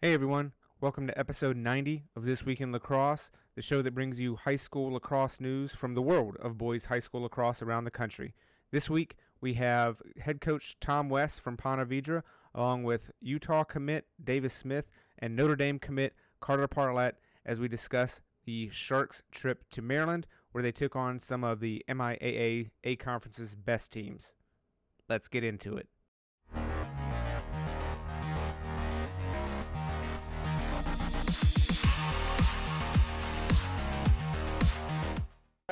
Hey everyone, welcome to episode 90 of This Week in Lacrosse, the show that brings you high school lacrosse news from the world of boys high school lacrosse around the country. This week we have head coach Tom West from Ponte Vedra, along with Utah commit Davis Smith and Notre Dame commit Carter Parlett as we discuss the Sharks' trip to Maryland, where they took on some of the MIAA A Conference's best teams. Let's get into it.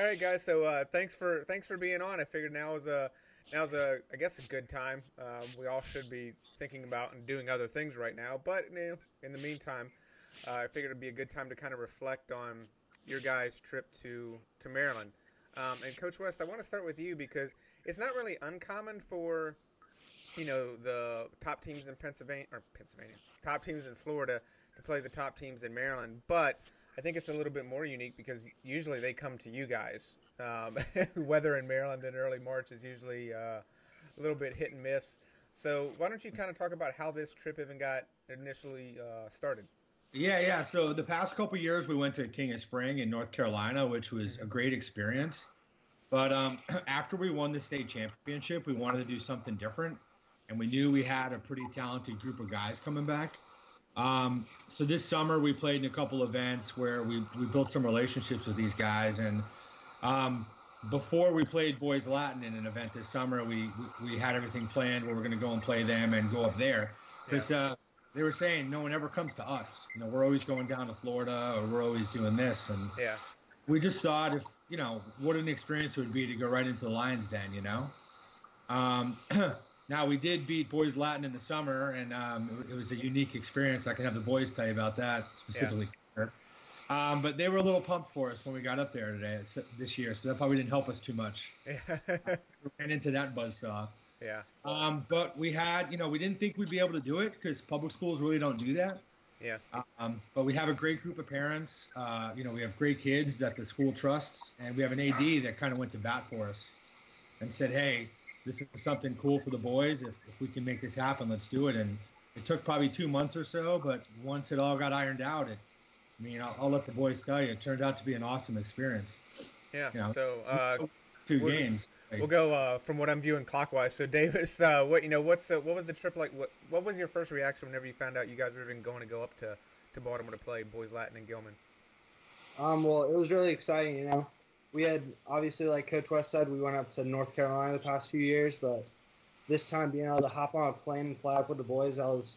Right, guys. So uh, thanks for thanks for being on. I figured now is a now's a I guess a good time. Um, we all should be thinking about and doing other things right now, but you know, in the meantime, uh, I figured it'd be a good time to kind of reflect on your guys' trip to to Maryland. Um, and Coach West, I want to start with you because it's not really uncommon for you know the top teams in Pennsylvania or Pennsylvania, top teams in Florida to play the top teams in Maryland, but I think it's a little bit more unique because usually they come to you guys. Um, weather in Maryland in early March is usually uh, a little bit hit and miss. So why don't you kind of talk about how this trip even got initially uh, started? Yeah, yeah. So the past couple years, we went to King of Spring in North Carolina, which was a great experience. But um, after we won the state championship, we wanted to do something different, and we knew we had a pretty talented group of guys coming back. Um, so this summer we played in a couple events where we, we built some relationships with these guys. And um, before we played Boys Latin in an event this summer, we, we, we had everything planned where we're going to go and play them and go up there. Because yeah. uh, they were saying no one ever comes to us. You know, we're always going down to Florida or we're always doing this. And yeah. we just thought, if, you know, what an experience it would be to go right into the Lions Den, you know? Um, Now we did beat Boys Latin in the summer, and um, it, it, was a unique experience. I can have the boys tell you about that specifically. Yeah. Um, but they were a little pumped for us when we got up there today this year, so that probably didn't help us too much. we ran into that buzzsaw. Yeah. Um, but we had, you know, we didn't think we'd be able to do it because public schools really don't do that. Yeah. Um, but we have a great group of parents. Uh, you know, we have great kids that the school trusts, and we have an AD that kind of went to bat for us and said, "Hey, this is something cool for the boys. If, if we can make this happen, let's do it. And it took probably two months or so, but once it all got ironed out, it, I mean, I'll, I'll let the boys tell you, it turned out to be an awesome experience. Yeah. You know, so, uh, 2 games. We'll go uh, from what I'm viewing clockwise. So, Davis, uh, what you know, what's uh, what was the trip like? What what was your first reaction whenever you found out you guys were even going to go up to, to Baltimore to play Boys Latin and Gilman? Um, well, it was really exciting. You know, we had obviously, like Coach West said, we went up to North Carolina the past few years, but this time being able to hop on a plane and fly up with the boys, that was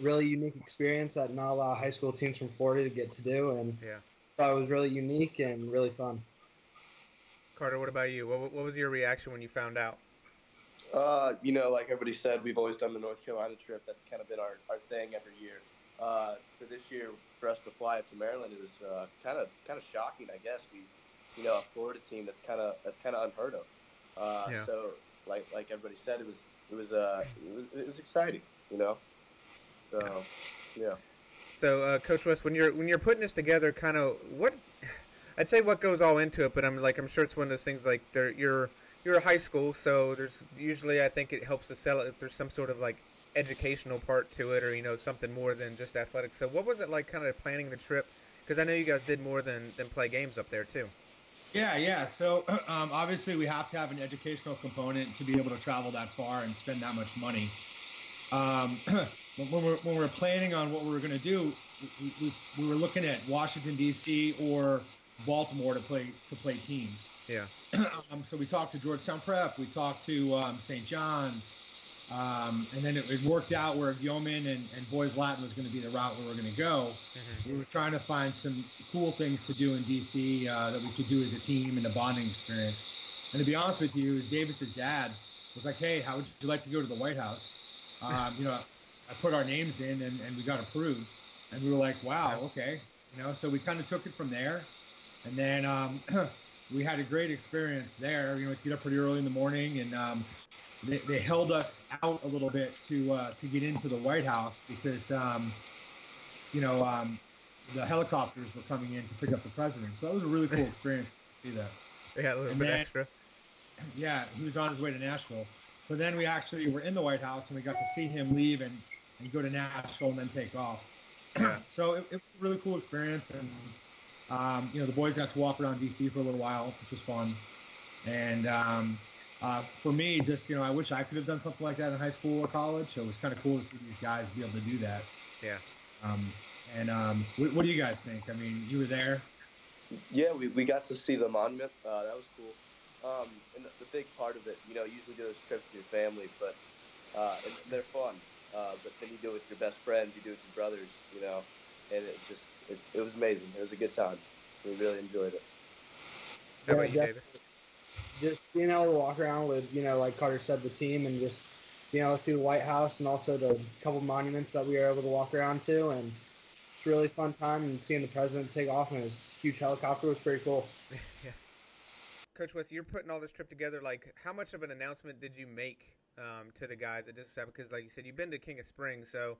really unique experience that not a lot of high school teams from Florida get to do, and yeah, thought it was really unique and really fun. Carter, what about you? What, what was your reaction when you found out? Uh, you know, like everybody said, we've always done the North Carolina trip. That's kind of been our, our thing every year. Uh, so this year, for us to fly up to Maryland, it was uh, kind of kind of shocking. I guess we you know a Florida team that's kind of that's kind of unheard of. Uh, yeah. So like like everybody said, it was it was uh it was, it was exciting, you know. So yeah. So uh, Coach West, when you're when you're putting this together, kind of what I'd say what goes all into it, but I'm like I'm sure it's one of those things like there you're you're a high school, so there's usually I think it helps to sell it if there's some sort of like educational part to it, or you know something more than just athletics. So what was it like, kind of planning the trip? Because I know you guys did more than than play games up there too. Yeah, yeah. So um, obviously, we have to have an educational component to be able to travel that far and spend that much money. Um, when, we're, when we're planning on what we are going to do, we, we, we, were looking at Washington D.C. or Baltimore to play to play teams. Yeah. um, so we talked to Georgetown Prep. We talked to um, St. John's. Um, and then it, it, worked out where Gilman and, and Boys Latin was going to be the route where we were going to go. Mm-hmm. We were trying to find some cool things to do in DC uh, that we could do as a team and a bonding experience. And to be honest with you, Davis's dad was like, "Hey, how would you like to go to the White House?" Um, you know, I put our names in and, and we got approved, and we were like, "Wow, okay." You know, so we kind of took it from there, and then um, we had a great experience there. You know, we get up pretty early in the morning and um, they, they held us out a little bit to uh, to get into the White House because um, you know um, the helicopters were coming in to pick up the president. So that was a really cool experience to see that. Yeah, a little and bit then, extra. Yeah, he was on his way to Nashville. So then we actually were in the White House and we got to see him leave and and go to Nashville and then take off. Yeah. so it, it was a really cool experience, and um, you know the boys got to walk around DC for a little while, which was fun. And um, uh, for me, just you know, I wish I could have done something like that in high school or college. So it was kind of cool to see these guys be able to do that. Yeah. Um, and um, what, what do you guys think? I mean, you were there. Yeah, we, we got to see the monument. Uh, that was cool. Um, and the, the big part of it, you know, you usually do those trips with your family, but uh, and they're fun. Uh, but then you do it with your best friends, you do it with your brothers, you know, and it just it, it was amazing. It was a good time. We really enjoyed it. How about you, def- Davis? just being able to walk around with, you know, like Carter said, the team, and just being able to see the White House and also the couple monuments that we were able to walk around to, and it's a really fun time. And seeing the president take off in his huge helicopter was pretty cool. yeah. Coach West, you're putting all this trip together. Like, how much of an announcement did you make um, to the guys at District Seven? Because, like you said, you've been to King of Springs, so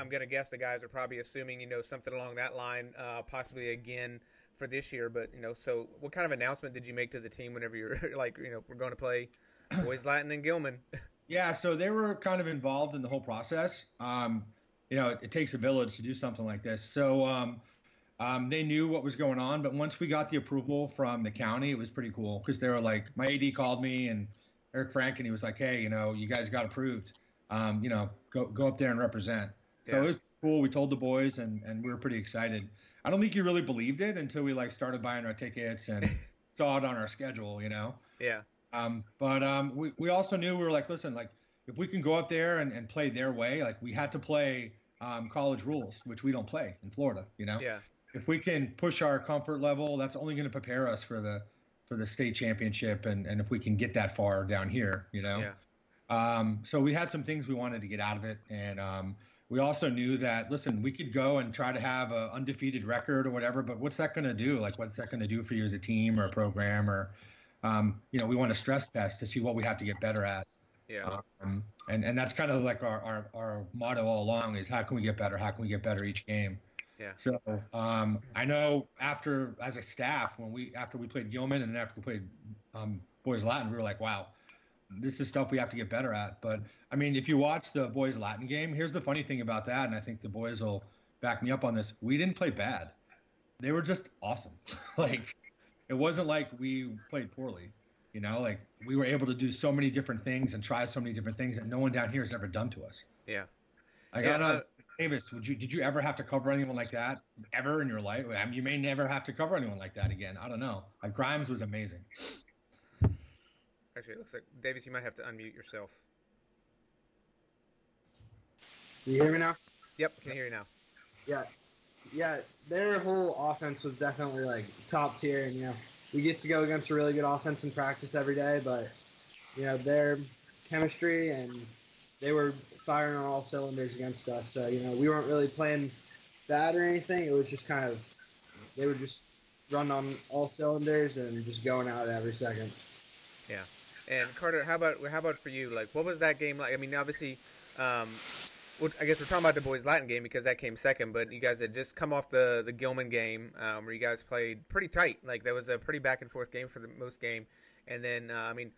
I'm gonna guess the guys are probably assuming you know something along that line, uh, possibly again for this year. But you know, so what kind of announcement did you make to the team whenever you're like, you know, we're going to play Boys Latin and Gilman? Yeah, so they were kind of involved in the whole process. Um, you know, it, it takes a village to do something like this. So um, um, they knew what was going on, but once we got the approval from the county, it was pretty cool because they were like, my AD called me and Eric Frank, and he was like, hey, you know, you guys got approved. Um, you know, go go up there and represent. So Yeah. it was cool. We told the boys, and and we were pretty excited. I don't think you really believed it until we like started buying our tickets and saw it on our schedule. You know. yeah, Um, but um, we, we also knew we were like, listen, like if we can go up there and, and play their way, like we had to play um, college rules, which we don't play in Florida. You know, yeah, if we can push our comfort level, that's only going to prepare us for the for the state championship, and and if we can get that far down here, you know. yeah, Um, so we had some things we wanted to get out of it, and um, we also knew that listen, we could go and try to have an undefeated record or whatever, but what's that going to do? Like, what's that going to do for you as a team or a program? Or, um, you know, we want to stress test to see what we have to get better at, yeah, um, and and that's kind of like our, our our motto all along is how can we get better? How can we get better each game? Yeah. So um, I know after as a staff when we after we played Gilman and then after we played um, Boys Latin, we were like, wow, this is stuff we have to get better at. But I mean, if you watch the boys Latin game, here's the funny thing about that, and I think the boys will back me up on this. We didn't play bad; they were just awesome. like it wasn't like we played poorly. You know, like we were able to do so many different things and try so many different things that no one down here has ever done to us. yeah. I don't know, uh, Davis, would you did you ever have to cover anyone like that ever in your life? I mean, you may never have to cover anyone like that again. I don't know. Like Grimes was amazing. Actually, it looks like Davis, you might have to unmute yourself. Do you hear me now? Yep, can hear you now. Yeah, yeah. Their whole offense was definitely like top tier, and you know we get to go against a really good offense in practice every day, but you know their chemistry and they were firing on all cylinders against us. So you know we weren't really playing bad or anything. It was just kind of they were just running on all cylinders and just going out every second. And Carter, how about how about for you? Like, what was that game like? I mean, obviously, um, I guess we're talking about the boys Latin game because that came second. But you guys had just come off the the Gilman game um, where you guys played pretty tight. Like that was a pretty back and forth game for the most game. And then, uh, I mean,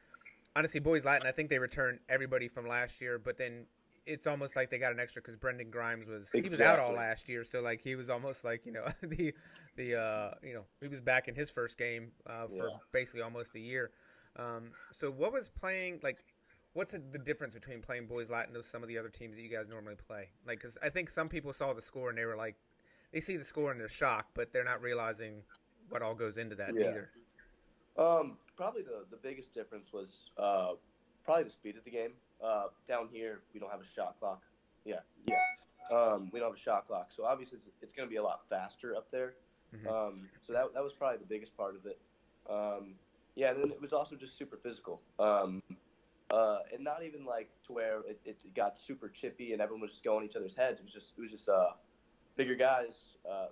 honestly, boys Latin, I think they returned everybody from last year. But then it's almost like they got an extra because Brendan Grimes was he was out all last year. So like he was almost like you know the the uh, you know he was back in his first game uh, for Yeah. basically almost a year. Um, so what was playing like? What's the difference between playing boys Latin with some of the other teams that you guys normally play? Like, because I think some people saw the score and they were like, they see the score and they're shocked, but they're not realizing what all goes into that Yeah. either. Um, probably the, the biggest difference was uh, probably the speed of the game. Uh, down here, we don't have a shot clock. Yeah, yeah. Um, we don't have a shot clock, so obviously it's, it's going to be a lot faster up there. Mhm. Um, so that, that was probably the biggest part of it. Um, yeah, and then it was also just super physical. Um, uh, and not even like to where it, it got super chippy and everyone was just going each other's heads. It was just it was just uh, bigger guys, uh,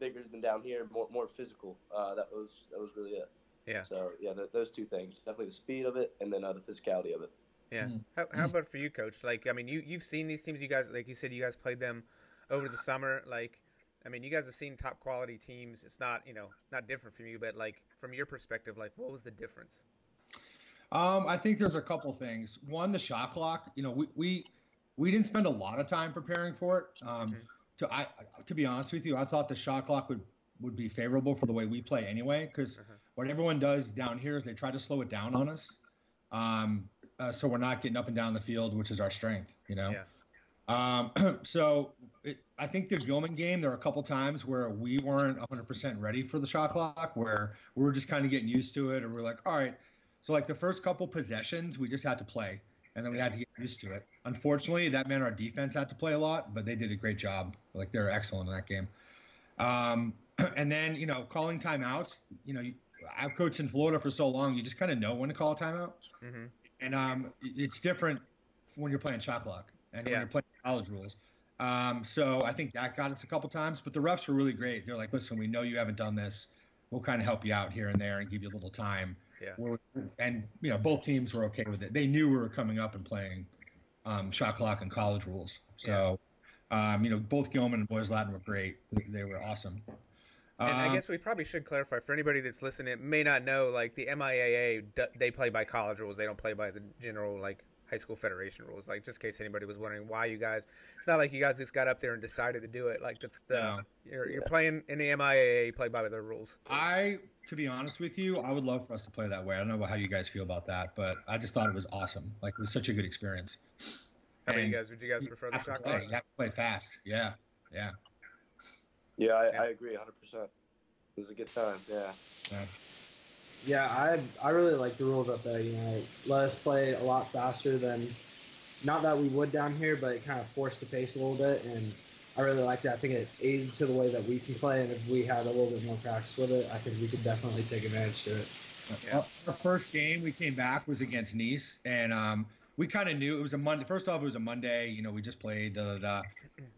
bigger than down here, more more physical. Uh, that was that was really it. Yeah. So yeah, th- those two things, definitely the speed of it and then uh, the physicality of it. Yeah. Mm. How, how about for you, Coach? Like, I mean, you you've seen these teams. You guys, like you said, you guys played them over the summer. Like, I mean, you guys have seen top quality teams. It's not, you know, not different from you, but like from your perspective, like, what was the difference? Um, I think there's a couple things. One, the shot clock. You know, we, we we didn't spend a lot of time preparing for it. Um, Mhm. To I to be honest with you, I thought the shot clock would would be favorable for the way we play anyway. Because Uh-huh. what everyone does down here is they try to slow it down on us, um, uh, so we're not getting up and down the field, which is our strength. You know. Yeah. Um, so it, I think the Gilman game, there were a couple times where we weren't 100% ready for the shot clock, where we were just kind of getting used to it, and we're like, all right. So like the first couple possessions, we just had to play, and then we had to get used to it. Unfortunately, that meant our defense had to play a lot, but they did a great job. Like they're excellent in that game. Um, and then you know, calling timeouts. You know, you, I've coached in Florida for so long, you just kind of know when to call a timeout. hmm And um, it's different when you're playing shot clock and Yeah. when you're playing college rules. Um, so I think that got us a couple times, but the refs were really great. They're like, listen, we know you haven't done this. We'll kind of help you out here and there and give you a little time. Yeah. We're- and you know, both teams were okay with it. They knew we were coming up and playing um, shot clock and college rules. So, um, you know, both Gilman and Boys Latin were great. They, they were awesome. And I Um, guess we probably should clarify for anybody that's listening, may not know, like the MIAA, they play by college rules. They don't play by the general like high school federation rules. Like just in case anybody was wondering why you guys, it's not like you guys just got up there and decided to do it. Like it's the No. you're, you're Yeah. playing in the MIAA, you play by their rules. I, to be honest with you, I would love for us to play that way. I don't know how you guys feel about that, but I just thought it was awesome. Like it was such a good experience. How many And you guys would you guys prefer the have to play. You have to play fast. Yeah, yeah. Yeah, I, Yeah. I agree 100. percent It was a good time. Yeah. yeah. Yeah, I I really like the rules up there. You know, let us play a lot faster than, not that we would down here, but it kind of forced the pace a little bit, and I really like that. I think it aided to the way that we can play, and if we had a little bit more practice with it, I think we could definitely take advantage to it. Yeah. Our first game we came back was against Nease, and um, we kind of knew it was a Monday. First off, it was a Monday. You know, we just played, da, da, da,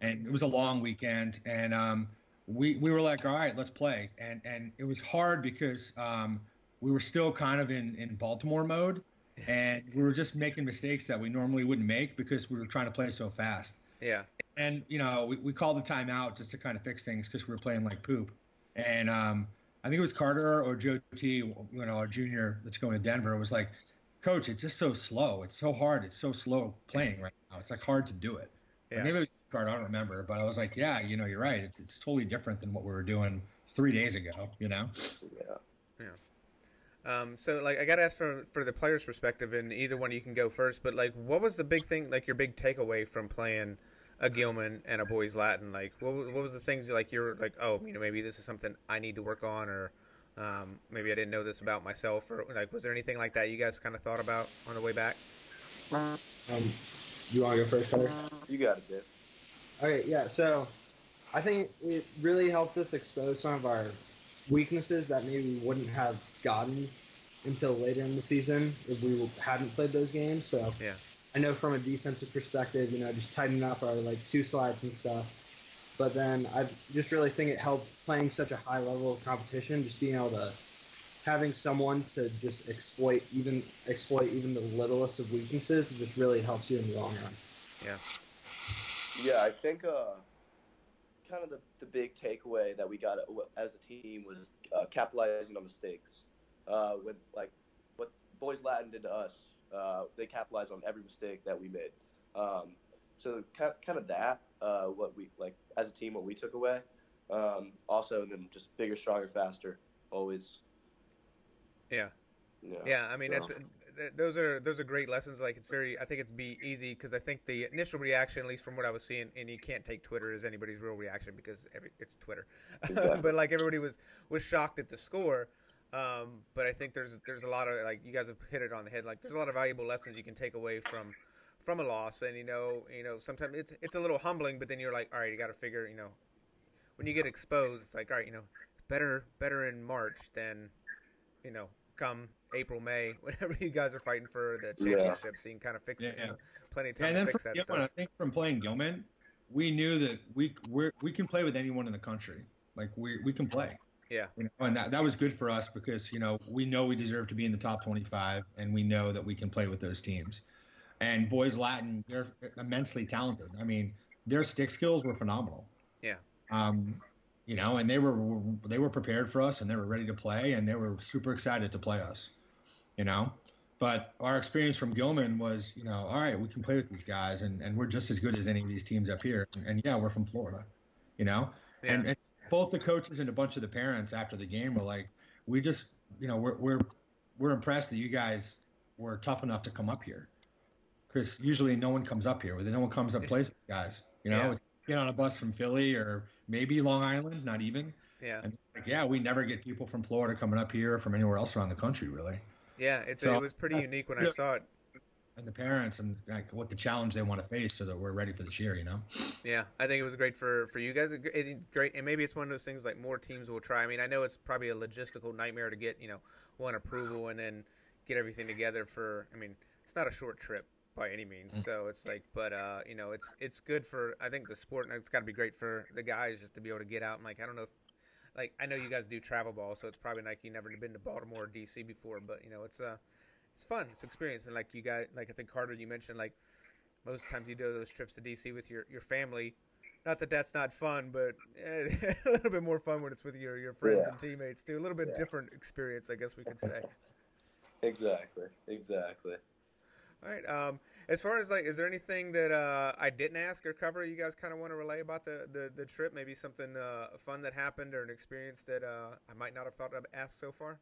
and it was a long weekend, and um, we we were like, all right, let's play, and and it was hard because um, we were still kind of in in Baltimore mode, and we were just making mistakes that we normally wouldn't make because we were trying to play so fast. Yeah, and you know we, we called the timeout just to kind of fix things because we were playing like poop. And um, i think it was carter or joe t you know our junior that's going to denver was like coach it's just so slow. It's so hard. It's so slow playing right now. It's like hard to do it. Or Yeah. maybe it was carter i don't remember but i was like yeah you know you're right. It's, it's totally different than what we were doing three days ago you know? Yeah. Yeah. Um, so like I got to ask for for the player's perspective, and either one you can go first. But like, what was the big thing? Like your big takeaway from playing a Gilman and a boys Latin? Like, what what was the things like you're like, oh, you know, maybe this is something I need to work on, or um, maybe I didn't know this about myself, or like, was there anything like that you guys kind of thought about on the way back? Um, you want to go first, Carter? You got it, Dave. Okay, yeah. So, I think it really helped us expose some of our weaknesses that maybe we wouldn't have gotten until later in the season if we hadn't played those games. So, Yeah. I know from a defensive perspective, you know, just tightening up our like two slides and stuff. But then I just really think it helped playing such a high level of competition, just being able to having someone to just exploit even exploit even the littlest of weaknesses just really helps you in the long run. Yeah. Yeah, I think uh, kind of the, the big takeaway that we got as a team was uh, capitalizing on mistakes. Uh, with like what Boys Latin did to us, uh, they capitalized on every mistake that we made. Um, so kind kind of that, uh, what we like as a team, what we took away. Um, also, and then just bigger, stronger, faster, always. Yeah. Know, Yeah, I mean, so- it's th- those are those are great lessons. Like, it's very. I think it's be easy because I think the initial reaction, at least from what I was seeing, and you can't take Twitter as anybody's real reaction because every, it's Twitter. Exactly. but like everybody was was shocked at the score. Um, but I think there's there's a lot of like you guys have hit it on the head. Like there's a lot of valuable lessons you can take away from from a loss, and you know you know sometimes it's it's a little humbling, but then you're like, all right, you got to figure, you know, when you get exposed, it's like, all right, you know, better better in March than you know come April, May, whenever you guys are fighting for the Yeah. championship, so you can kind of fix it. Yeah. Plenty of time and to fix that Gilman, I think from playing Gilman, we knew that we we're, we can play with anyone in the country. Like we we can play. Yeah. You know, and that, that was good for us because you know we know we deserve to be in the top 25, and we know that we can play with those teams. And boys Latin, they're immensely talented. I mean, their stick skills were phenomenal. Yeah. Um, you know, and they were they were prepared for us, and they were ready to play, and they were super excited to play us. You know, But our experience from Gilman was, you know, all right, we can play with these guys, and, and we're just as good as any of these teams up here. And, and yeah, we're from Florida, you know. Yeah. And, and both the coaches and a bunch of the parents after the game were like, we just, you know, we're we're we're impressed that you guys were tough enough to come up here, because usually no one comes up here. No one comes up plays guys. You know, yeah. get on a bus from Philly or maybe Long Island, not even. Yeah. And like, yeah, we never get people from Florida coming up here from anywhere else around the country, really. Yeah, it's so, it was pretty unique when I saw it. And the parents and like what the challenge they want to face, so that we're ready for this year, you know. Yeah, I think it was great for for you guys. It, great, and maybe it's one of those things like more teams will try. I mean, I know it's probably a logistical nightmare to get you know one approval and then get everything together for. I mean, it's not a short trip by any means. Mm. So it's like, but uh, you know, it's it's good for I think the sport, and it's got to be great for the guys just to be able to get out and like I don't know if like I know you guys do travel ball, so it's probably like you never been to Baltimore or DC before, but you know it's uh it's fun, it's experience, and like you got like I think Carter, you mentioned like most times you do those trips to DC with your your family. Not that that's not fun, but eh, a little bit more fun when it's with your your friends yeah. and teammates too. A little bit yeah. different experience, I guess we could say. exactly, exactly. All right. Um, as far as like, is there anything that uh, I didn't ask or cover? You guys kind of want to relay about the, the, the trip? Maybe something uh, fun that happened or an experience that uh, I might not have thought of asked so far.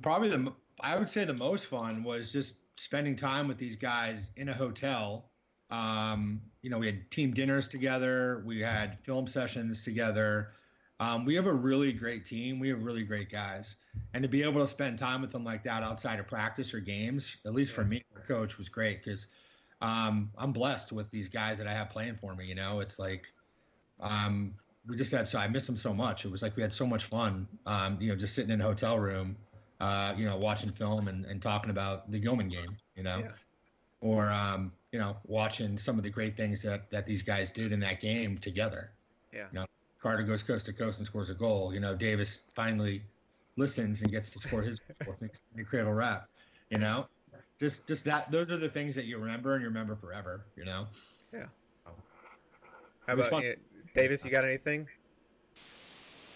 Probably the I would say the most fun was just spending time with these guys in a hotel. Um, you know, we had team dinners together, we had film sessions together. Um, we have a really great team. We have really great guys, and to be able to spend time with them like that outside of practice or games, at least for me, coach was great because um, I'm blessed with these guys that I have playing for me. You know, it's like um, we just had so I miss them so much. It was like we had so much fun. Um, you know, just sitting in a hotel room, uh, you know, watching film and, and talking about the Gilman game. You know. Yeah. Or um, you know, watching some of the great things that, that these guys did in that game together. Yeah. You know, Carter goes coast to coast and scores a goal. You know, Davis finally listens and gets to score his incredible wrap. You know, just just that. Those are the things that you remember and you remember forever. You know. Yeah. How about you, Davis? You got anything?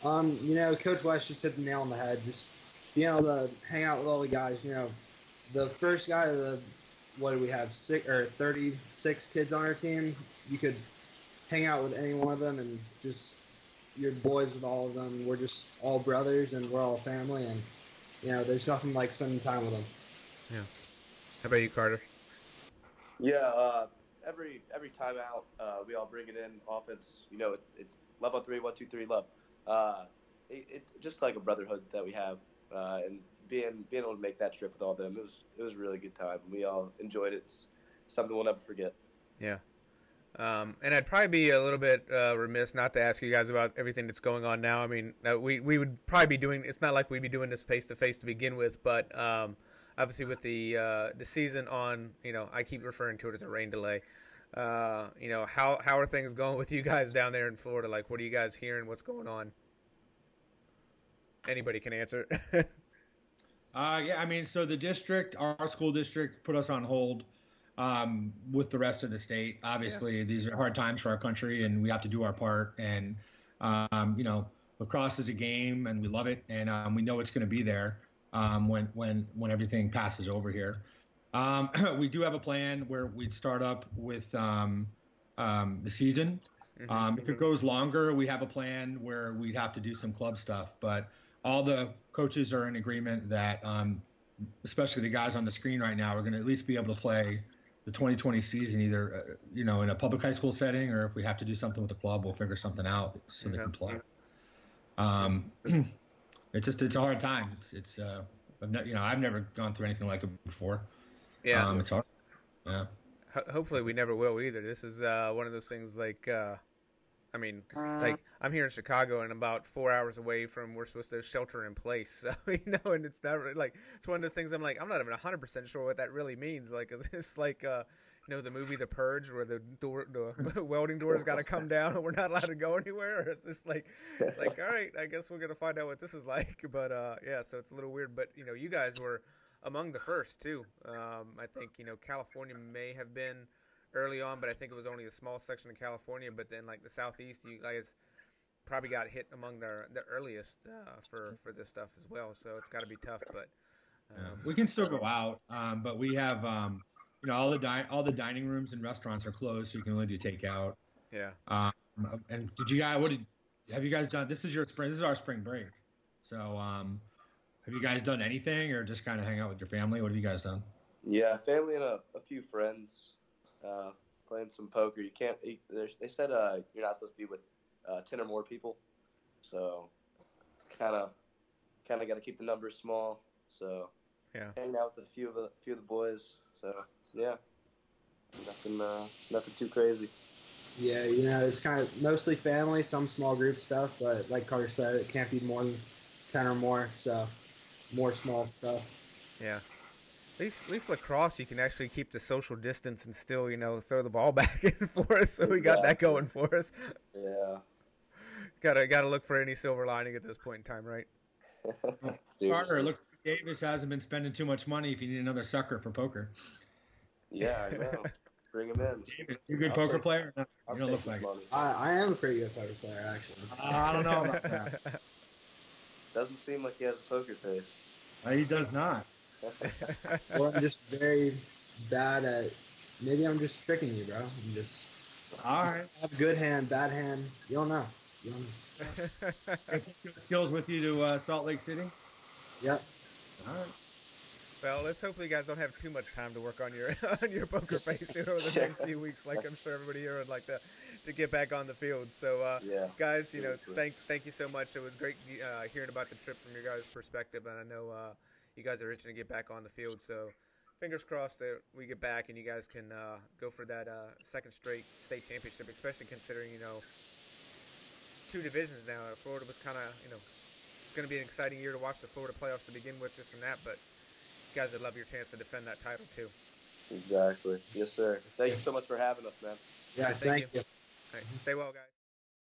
Um, you know, Coach West just hit the nail on the head. Just being able to hang out with all the guys. You know, the first guy, the what do we have? Six or thirty-six kids on our team. You could hang out with any one of them and just you're boys with all of them. We're just all brothers and we're all family, and you know, there's nothing like spending time with them. Yeah. How about you, Carter? Yeah. Uh, every every time out, uh, we all bring it in offense. You know, it, it's love on three, one, two, three, love. Uh, it, it, just like a brotherhood that we have, uh, and being being able to make that trip with all them, it was it was a really good time. We all enjoyed it. It's something we'll never forget. Yeah. Um, and I'd probably be a little bit uh, remiss not to ask you guys about everything that's going on now. I mean, uh, we we would probably be doing. It's not like we'd be doing this face to face to begin with, but um, obviously with the uh, the season on, you know, I keep referring to it as a rain delay. Uh, you know, how how are things going with you guys down there in Florida? Like, what are you guys hearing? What's going on? Anybody can answer. uh, yeah, I mean, so the district, our school district, put us on hold um, with the rest of the state. Obviously, yeah. these are hard times for our country, and we have to do our part. And um, you know, lacrosse is a game, and we love it, and um, we know it's going to be there um, when when when everything passes over here. Um, we do have a plan where we'd start up with um, the season. Mm-hmm. if it goes longer, we have a plan where we'd have to do some club stuff. But all the coaches are in agreement that, especially the guys on the screen right now, are going to at least be able to play the 2020 season, either uh, you know in a public high school setting, or if we have to do something with the club, we'll figure something out so they can play. Um, it's just it's a hard time. It's it's uh, I've ne- you know I've never gone through anything like it before. Yeah, um, it's hard. Yeah. Ho- hopefully we never will either. This is uh, one of those things like. Uh, I mean, like I'm here in Chicago and about four hours away from we're supposed to shelter in place. So you know, and it's not really, like it's one of those things. I'm like I'm not even 100 percent sure what that really means. Like is it's like uh, you know the movie The Purge where the door the welding door's got to come down and we're not allowed to go anywhere. Or it's just like it's like all right, I guess we're gonna find out what this is like. But uh, yeah, so it's a little weird. But you know, you guys were among the first too. Um, I think you know California may have been early on, but I think it was only a small section of California. But then like the southeast, you guys probably got hit among the the earliest uh, for for this stuff as well. So it's got to be tough. But Yeah. Um, We can still go out, um, but we have, um, you know, all the di- all the dining rooms and restaurants are closed, so you can only do takeout. yeah. Um, and did you guys? What did have you guys done? This is your spring. This is our spring break. So, um, have you guys done anything, or just kind of hang out with your family? What have you guys done? Yeah, family and a, a few friends uh, playing some poker. You can't. you- They said uh, you're not supposed to be with uh, ten or more people, so kind of kind of got to keep the numbers small. So Yeah. hanging out with a few of the few of the boys. So yeah, nothing uh, nothing too crazy. Yeah, you know, it's kind of mostly family, some small group stuff, but like Carter said, it can't be more than 10 or more, so more small stuff. Yeah. At least, at least lacrosse, you can actually keep the social distance and still, you know, throw the ball back in for us. So we got that going for us. Yeah. Gotta gotta look for any silver lining at this point in time, right? Carter, looks like Davis hasn't been spending too much money. If you need another sucker for poker, Yeah, I know. Bring him in. Davis, you a good I'll poker take- player? No, I'll you don't look like it. money. I, I am a pretty good poker player, actually. I don't know about that. Doesn't seem like he has a poker face. Uh, he does not. Or I'm just very bad at. Maybe I'm just tricking you, bro. I'm just All right. I have a good hand, bad hand. You don't know. You don't know. Take skills with you to uh, Salt Lake City. Yep. All right. well, let's hope you guys don't have too much time to work on your on your poker face here over the next few weeks. Like I'm sure everybody here would like to to get back on the field. So, uh, yeah. guys, you know, Seriously. thank thank you so much. It was great uh, hearing about the trip from your guys' perspective, and I know uh, you guys are itching to get back on the field. So, fingers crossed that we get back and you guys can uh, go for that uh, second straight state championship, especially considering you know two divisions now. Florida was kind of you know it's going to be an exciting year to watch the Florida playoffs to begin with, just from that. But you guys would love your chance to defend that title too. Exactly. Yes, sir. Thank you so much for having us, man. Yeah, Thank thank you. All right, stay well, guys.